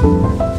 嗯。